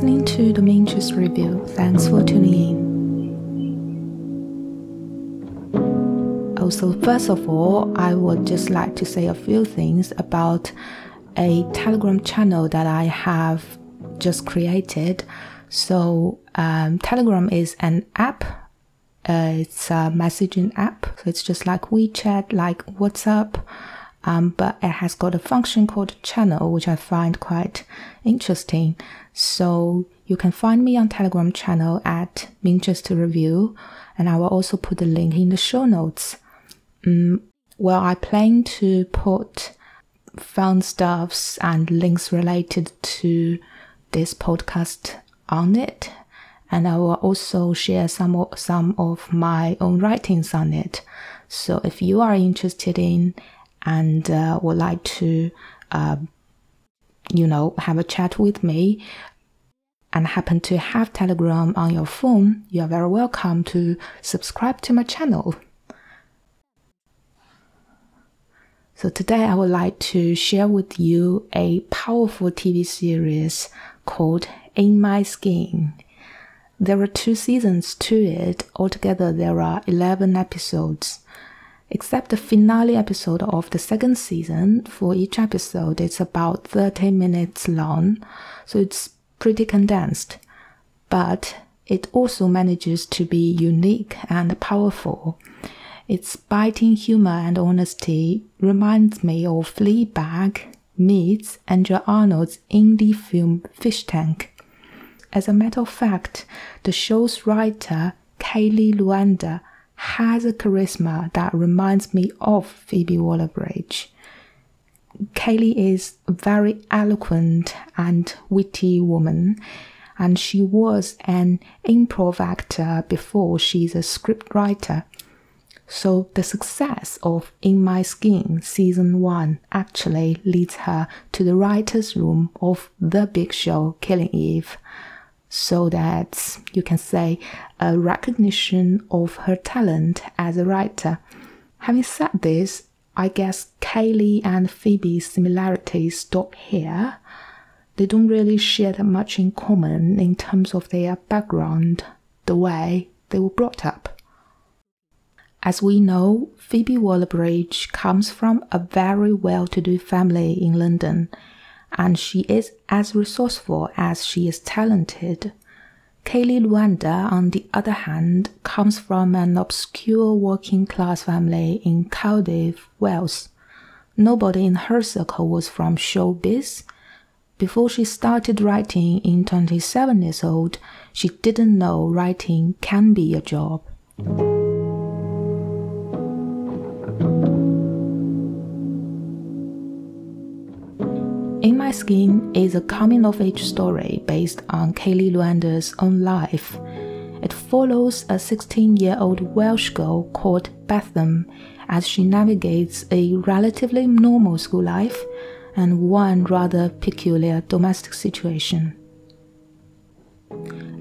listening to the Minchester Review. Thanks for tuning in. Also, first of all, I would just like to say a few things about a Telegram channel that I have just created. So, um, Telegram is an app. Uh, it's a messaging app. So it's just like WeChat, like WhatsApp. Um, but it has got a function called channel, which I find quite interesting. So you can find me on Telegram channel at Minchester Review, and I will also put the link in the show notes. Um, well, I plan to put fun stuffs and links related to this podcast on it, and I will also share some some of my own writings on it. So if you are interested in and uh, would like to, uh, you know, have a chat with me and happen to have Telegram on your phone, you are very welcome to subscribe to my channel. So today I would like to share with you a powerful TV series called In My Skin. There are two seasons to it. Altogether, there are 11 episodes. Except the finale episode of the second season, for each episode it's about 30 minutes long, so it's pretty condensed. But it also manages to be unique and powerful. Its biting humor and honesty reminds me of Fleabag meets Andrea Arnold's indie film Fish Tank. As a matter of fact, the show's writer, Kayleigh Llewellyn, has a charisma that reminds me of Phoebe Waller-Bridge. Kayleigh is a very eloquent and witty woman, and she was an improv actor before she's a script writer. So the success of In My Skin season 1 actually leads her to the writer's room of The Big Show Killing Eve. So that you can say a recognition of her talent as a writer. Having said this, I guess Kayleigh and Phoebe's similarities stop here. They don't really share that much in common in terms of their background, the way they were brought up. As we know, Phoebe Waller-Bridge comes from a very well-to-do family in London, and she is as resourceful as she is talented. Kayleigh Llewellyn, on the other hand, comes from an obscure working class family in Cardiff, Wales. Nobody in her circle was from showbiz. Before she started writing in 27 years old, she didn't know writing can be a job. My Skin is a coming of age story based on Kayleigh Llewellyn's own life. It follows a 16 year old Welsh girl called Bethan as she navigates a relatively normal school life and one rather peculiar domestic situation.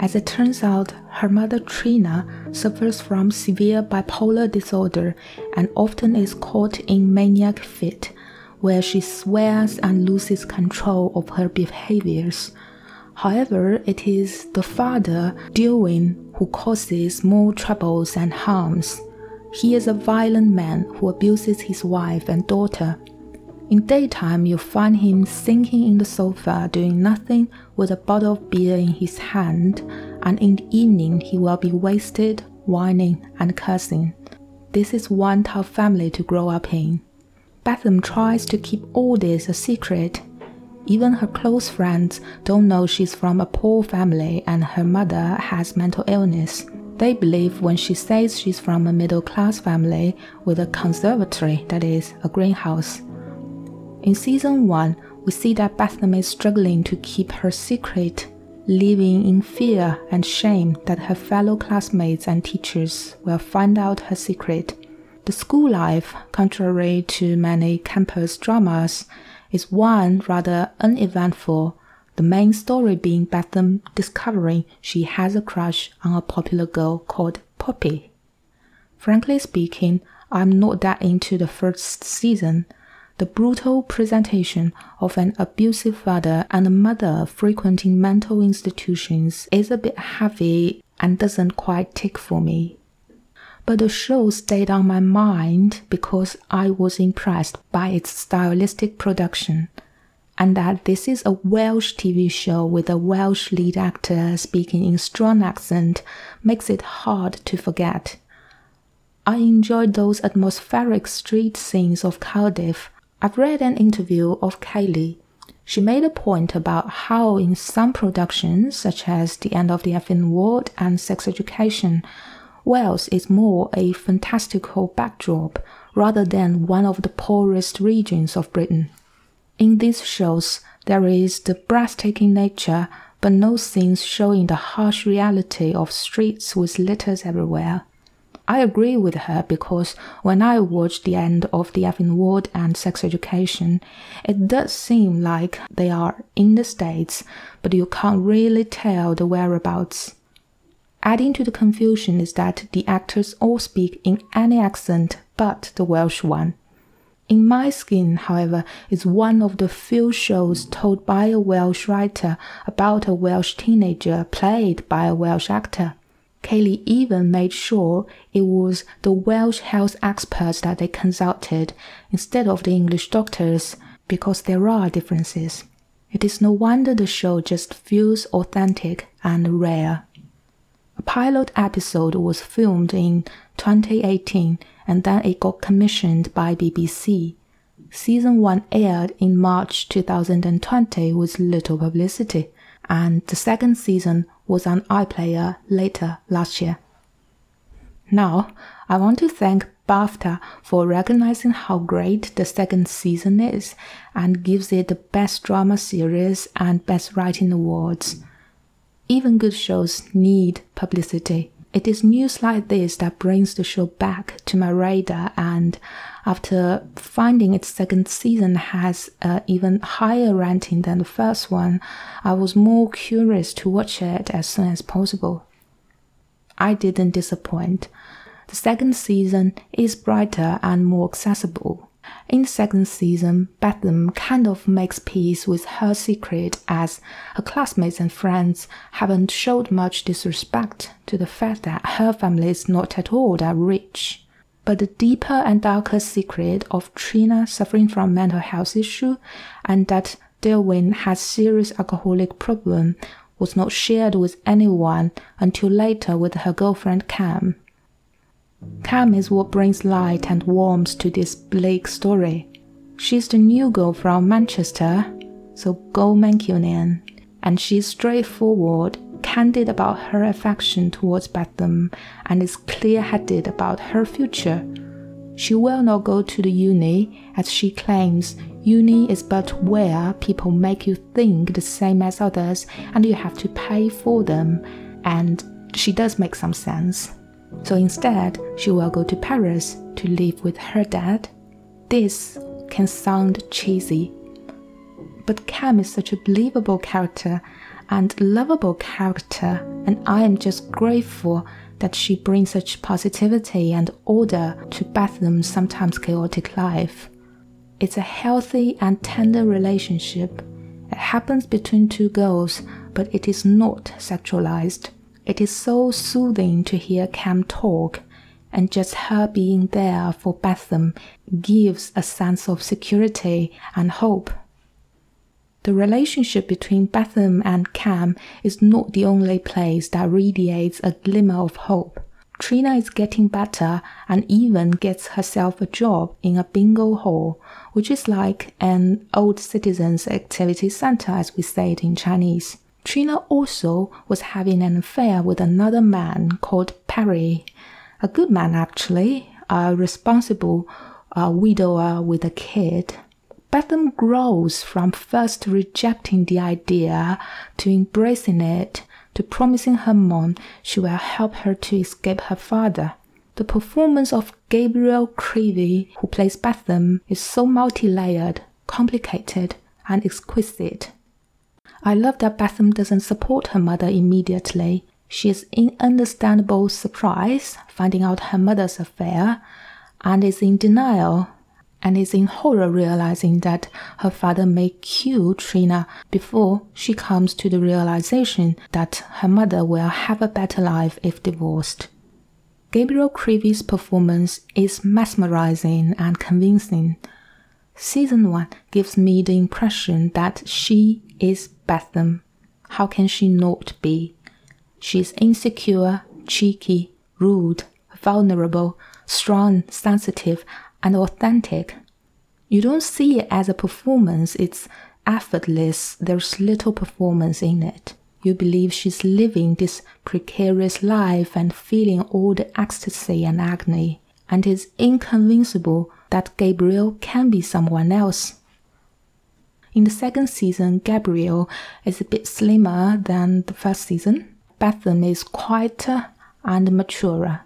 As it turns out, her mother Trina suffers from severe bipolar disorder and often is caught in maniac fit where she swears and loses control of her behaviors. However, it is the father, Dewin, who causes more troubles and harms. He is a violent man who abuses his wife and daughter. In daytime, you find him sinking in the sofa doing nothing with a bottle of beer in his hand, and in the evening, he will be wasted, whining, and cursing. This is one tough family to grow up in. Bethan tries to keep all this a secret. Even her close friends don't know she's from a poor family and her mother has mental illness. They believe when she says she's from a middle class family with a conservatory, that is, a greenhouse. In season 1, we see that Bethan is struggling to keep her secret, living in fear and shame that her fellow classmates and teachers will find out her secret. The school life, contrary to many campus dramas, is one rather uneventful, the main story being Bethan discovering she has a crush on a popular girl called Poppy. Frankly speaking, I'm not that into the first season. the brutal presentation of an abusive father and a mother frequenting mental institutions is a bit heavy and doesn't quite tick for me. But the show stayed on my mind because I was impressed by its stylistic production, and that this is a Welsh TV show with a Welsh lead actor speaking in strong accent makes it hard to forget. I enjoyed those atmospheric street scenes of Cardiff I've read an interview of Kayleigh. She made a point about how, in some productions, such as The End of the Effing World and Sex Education, Wales is more a fantastical backdrop rather than one of the poorest regions of Britain. In these shows, there is the breathtaking nature, but no scenes showing the harsh reality of streets with litters everywhere. I agree with her because when I watch the end of The Effing World and Sex Education, it does seem like they are in the States, but you can't really tell the whereabouts. Adding to the confusion is that the actors all speak in any accent but the Welsh one. In My Skin, however, is one of the few shows told by a Welsh writer about a Welsh teenager played by a Welsh actor. Kayleigh even made sure it was the Welsh health experts that they consulted instead of the English doctors because there are differences. It is no wonder the show just feels authentic and rare. A pilot episode was filmed in 2018 and then it got commissioned by BBC. Season 1 aired in March 2020 with little publicity, and the second season was on iPlayer later last year. Now, I want to thank BAFTA for recognizing how great the second season is and gives it the Best Drama Series and Best Writing Awards. Even good shows need publicity. It is news like this that brings the show back to my radar, and after finding its second season has an even higher rating than the first one, I was more curious to watch it as soon as possible. I didn't disappoint. The second season is brighter and more accessible. In the second season, Bethan kind of makes peace with her secret as her classmates and friends haven't showed much disrespect to the fact that her family is not at all that rich. But the deeper and darker secret of Trina suffering from mental health issue and that Derwin has serious alcoholic problem was not shared with anyone until later with her girlfriend Cam. Cam is what brings light and warmth to this bleak story. She's the new girl from Manchester, so go Mancunian, and she's straightforward, candid about her affection towards Bethlehem, and is clear-headed about her future. She will not go to the uni, as she claims uni is but where people make you think the same as others and you have to pay for them, and she does make some sense. So instead, she will go to Paris to live with her dad. This can sound cheesy, but Cam is such a believable character and lovable character, and I am just grateful that she brings such positivity and order to Bethlehem's sometimes chaotic life. It's a healthy and tender relationship. It happens between two girls, but it is not sexualized. It is so soothing to hear Cam talk, and just her being there for Bethan gives a sense of security and hope. The relationship between Bethan and Cam is not the only place that radiates a glimmer of hope. Trina is getting better and even gets herself a job in a bingo hall, which is like an old citizens activity center as we say it in Chinese. Trina also was having an affair with another man called Perry, a good man actually, a responsible a widower with a kid. Bethlehem grows from first rejecting the idea to embracing it to promising her mom she will help her to escape her father. The performance of Gabrielle Creevy, who plays Bethlehem, is so multi layered, complicated, and exquisite. I love that Bethlehem doesn't support her mother immediately. She is in understandable surprise finding out her mother's affair and is in denial. and is in horror realizing that her father may kill Trina before she comes to the realization that her mother will have a better life if divorced. Gabrielle Creevy's performance is mesmerizing and convincing. Season 1 gives me the impression that she is Bethan. How can she not be? She is insecure, cheeky, rude, vulnerable, strong, sensitive, and authentic. You don't see it as a performance, it's effortless, there's little performance in it. You believe she's living this precarious life and feeling all the ecstasy and agony, and it's inconceivable that Gabrielle can be someone else. In the second season, Gabrielle is a bit slimmer than the first season. Bethan is quieter and maturer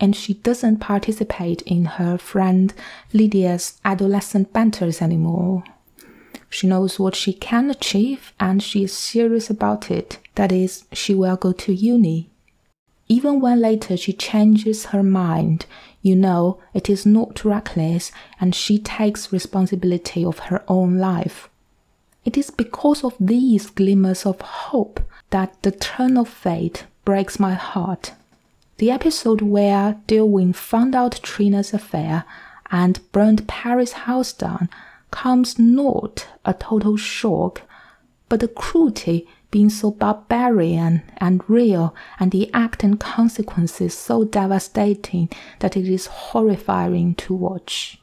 and she doesn't participate in her friend Lydia's adolescent banters anymore. She knows what she can achieve and she is serious about it. That is, she will go to uni. Even when later she changes her mind, you know it is not reckless and she takes responsibility of her own life. It is because of these glimmers of hope that the turn of fate breaks my heart. The episode where Derwin found out Trina's affair and burned Perry's house down comes not a total shock, but the cruelty being so barbarian and real, and the act and consequences so devastating that it is horrifying to watch.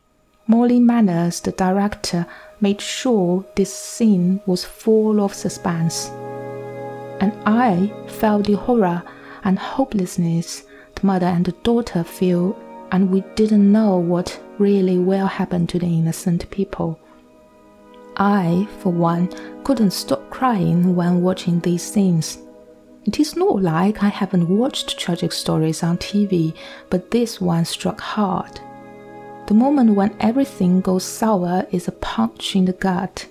Molly Manners, the director, made sure this scene was full of suspense. And I felt the horror and hopelessness the mother and the daughter feel, and we didn't know what really will happen to the innocent people. I, for one, couldn't stop crying when watching these scenes. It is not like I haven't watched tragic stories on TV, but this one struck hard. The moment when everything goes sour is a punch in the gut.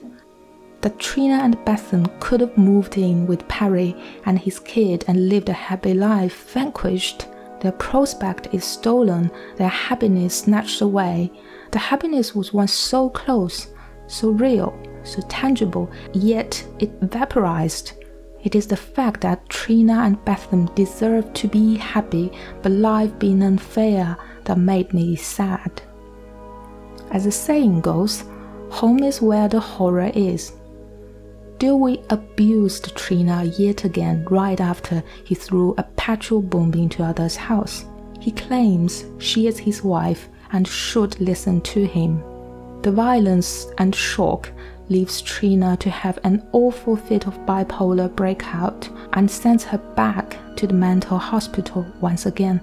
That Trina and Bethan could have moved in with Perry and his kid and lived a happy life vanquished their prospect is stolen, their happiness snatched away. The happiness was once so close, so real, so tangible, yet it vaporized. It is the fact that Trina and Bethan deserved to be happy, but life being unfair, that made me sad. As the saying goes, home is where the horror is. Dewey abused Trina yet again right after he threw a petrol bomb into others' house. He claims she is his wife and should listen to him. The violence and shock leaves Trina to have an awful fit of bipolar breakout and sends her back to the mental hospital once again.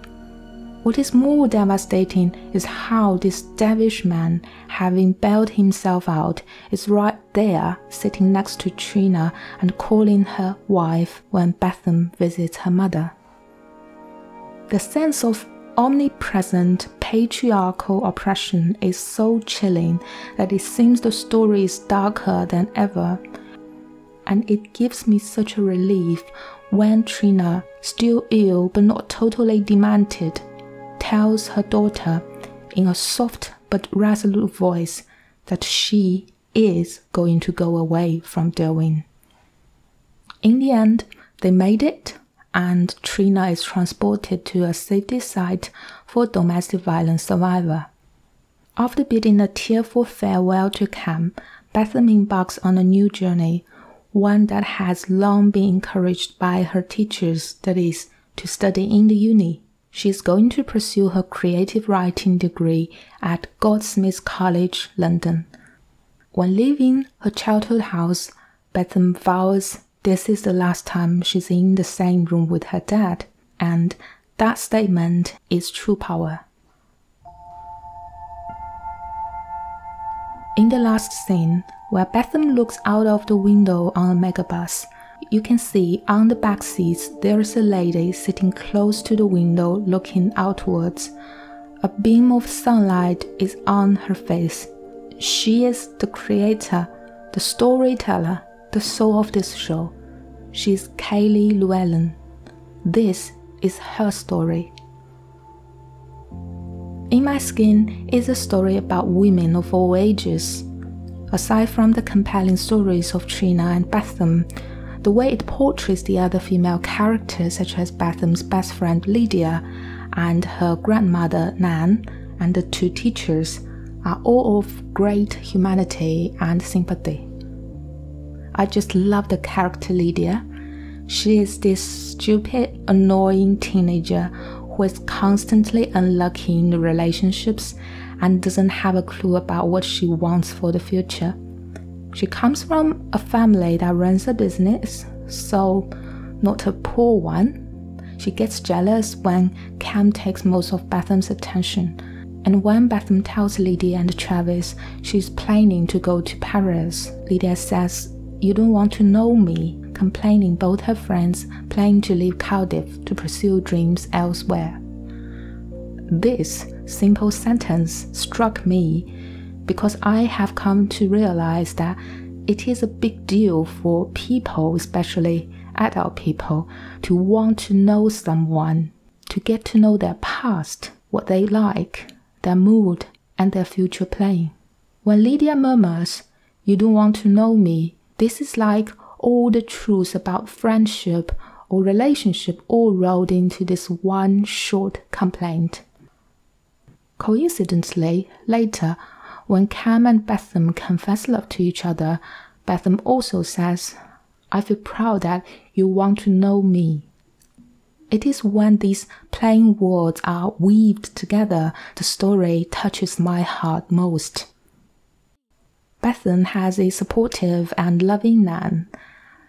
What is more devastating is how this devilish man, having bailed himself out, is right there sitting next to Trina and calling her wife when Bethan visits her mother. The sense of omnipresent patriarchal oppression is so chilling that it seems the story is darker than ever. And it gives me such a relief when Trina, still ill but not totally demented, tells her daughter in a soft but resolute voice that she is going to go away from Derwin. In the end, they made it, and Trina is transported to a safety site for domestic violence survivor. After bidding a tearful farewell to Cam, Bethan embarks on a new journey, one that has long been encouraged by her teachers, that is, to study in the uni. She is going to pursue her creative writing degree at Goldsmiths College, London. When leaving her childhood house, Bethan vows this is the last time she's in the same room with her dad, and that statement is true power. In the last scene, where Bethan looks out of the window on a megabus, you can see on the back seats there's a lady sitting close to the window looking outwards. A beam of sunlight is on her face. She is the creator, the storyteller, the soul of this show. She is Kayleigh Llewellyn. This is her story. In My Skin is a story about women of all ages. Aside from the compelling stories of Trina and Bethan, the way it portrays the other female characters, such as Bethan's best friend Lydia and her grandmother Nan, and the two teachers, are all of great humanity and sympathy. I just love the character Lydia. She is this stupid, annoying teenager who is constantly unlucky in relationships and doesn't have a clue about what she wants for the future. She comes from a family that runs a business, so not a poor one. She gets jealous when Cam takes most of Bethan's attention. And when Bethan tells Lydia and Travis she's planning to go to Paris, Lydia says, You don't want to know me, complaining both her friends plan to leave Cardiff to pursue dreams elsewhere. This simple sentence struck me because I have come to realize that it is a big deal for people, especially adult people, to want to know someone, to get to know their past, what they like, their mood, and their future plan. When Lydia murmurs, You don't want to know me, this is like all the truths about friendship or relationship all rolled into this one short complaint. Coincidentally, later, when Cam and Bethan confess love to each other, Bethan also says, I feel proud that you want to know me. It is when these plain words are weaved together the story touches my heart most. Bethan has a supportive and loving Nan.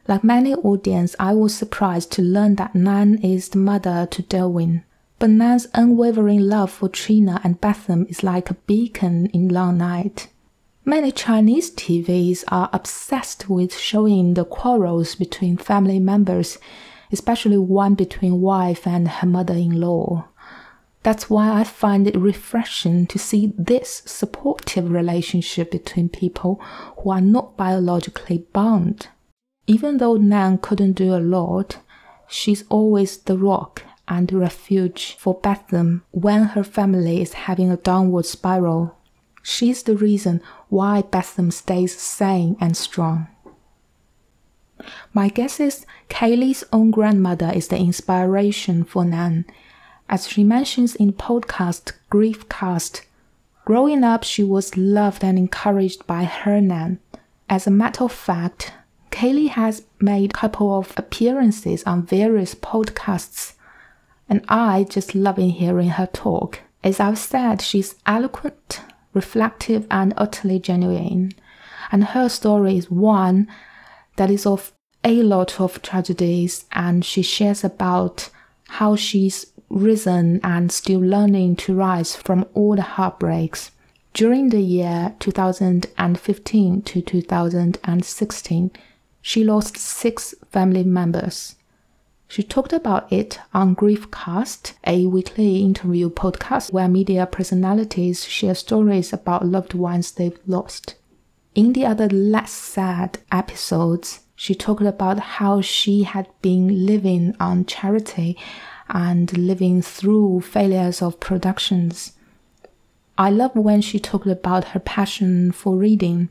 Like many audience, I was surprised to learn that Nan is the mother to Derwin. But Nan's unwavering love for Trina and Bethan is like a beacon in long night. Many Chinese TVs are obsessed with showing the quarrels between family members, especially one between wife and her mother-in-law. That's why I find it refreshing to see this supportive relationship between people who are not biologically bound. Even though Nan couldn't do a lot, she's always the rock and refuge for Bethan when her family is having a downward spiral. She's the reason why Bethan stays sane and strong. My guess is Kayleigh's own grandmother is the inspiration for Nan. As she mentions in podcast Griefcast, growing up she was loved and encouraged by her Nan. As a matter of fact, Kayleigh has made a couple of appearances on various podcasts, and I just love hearing her talk. As I've said, she's eloquent, reflective, and utterly genuine. And her story is one that is of a lot of tragedies, and she shares about how she's risen and still learning to rise from all the heartbreaks. During the year 2015 to 2016, she lost six family members. She talked about it on Griefcast, a weekly interview podcast where media personalities share stories about loved ones they've lost. In the other less sad episodes, she talked about how she had been living on charity and living through failures of productions. I love when she talked about her passion for reading,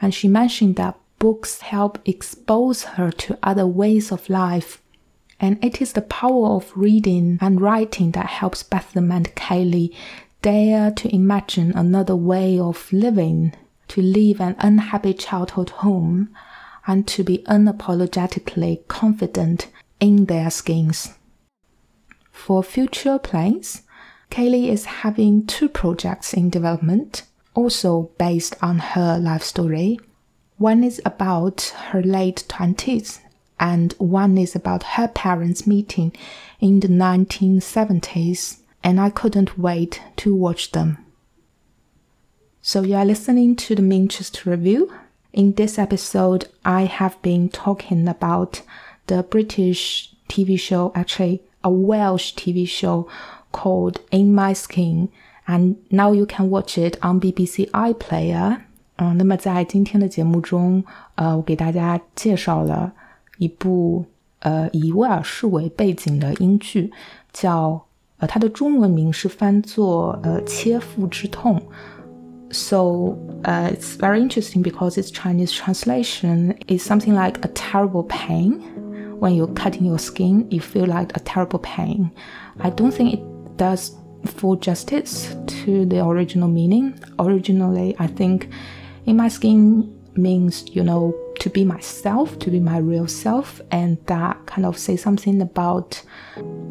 and she mentioned that books help expose her to other ways of life. And it is the power of reading and writing that helps Bethan and Kayleigh dare to imagine another way of living, to leave an unhappy childhood home, and to be unapologetically confident in their skins. For future plans, Kayleigh is having two projects in development, also based on her life story. One is about her late 20s, and one is about her parents' meeting in the 1970s, and I couldn't wait to watch them. So, you are listening to the Minchester Review. In this episode, I have been talking about the British TV show, actually, a Welsh TV show called In My Skin, and now you can watch it on BBC iPlayer. 嗯，那么在今天的节目中，呃，我给大家介绍了 一部呃以威尔士为背景的英剧，叫 呃，它的中文名是翻作呃切腹之痛。So uh, it's very interesting because its Chinese translation is something like a terrible pain. When you're cutting your skin, you feel like a terrible pain. I don't think it does full justice to the original meaning. Originally, I think in my skin means, you know, to be myself, to be my real self, and that kind of say something about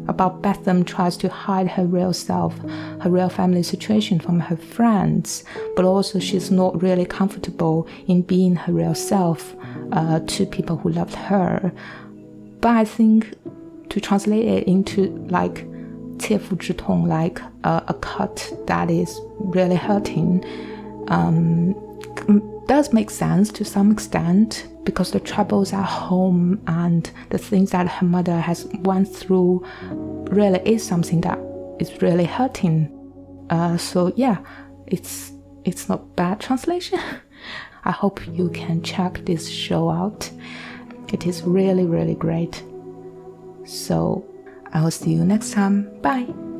about Bethan tries to hide her real self, her real family situation from her friends, but also she's not really comfortable in being her real self uh, to people who loved her. But I think to translate it into like 切肤之痛, like a, a cut that is really hurting. Um, does make sense to some extent because the troubles at home and the things that her mother has went through really is something that is really hurting. Uh, so yeah, it's it's not bad translation. I hope you can check this show out. It is really really great. So I will see you next time. Bye.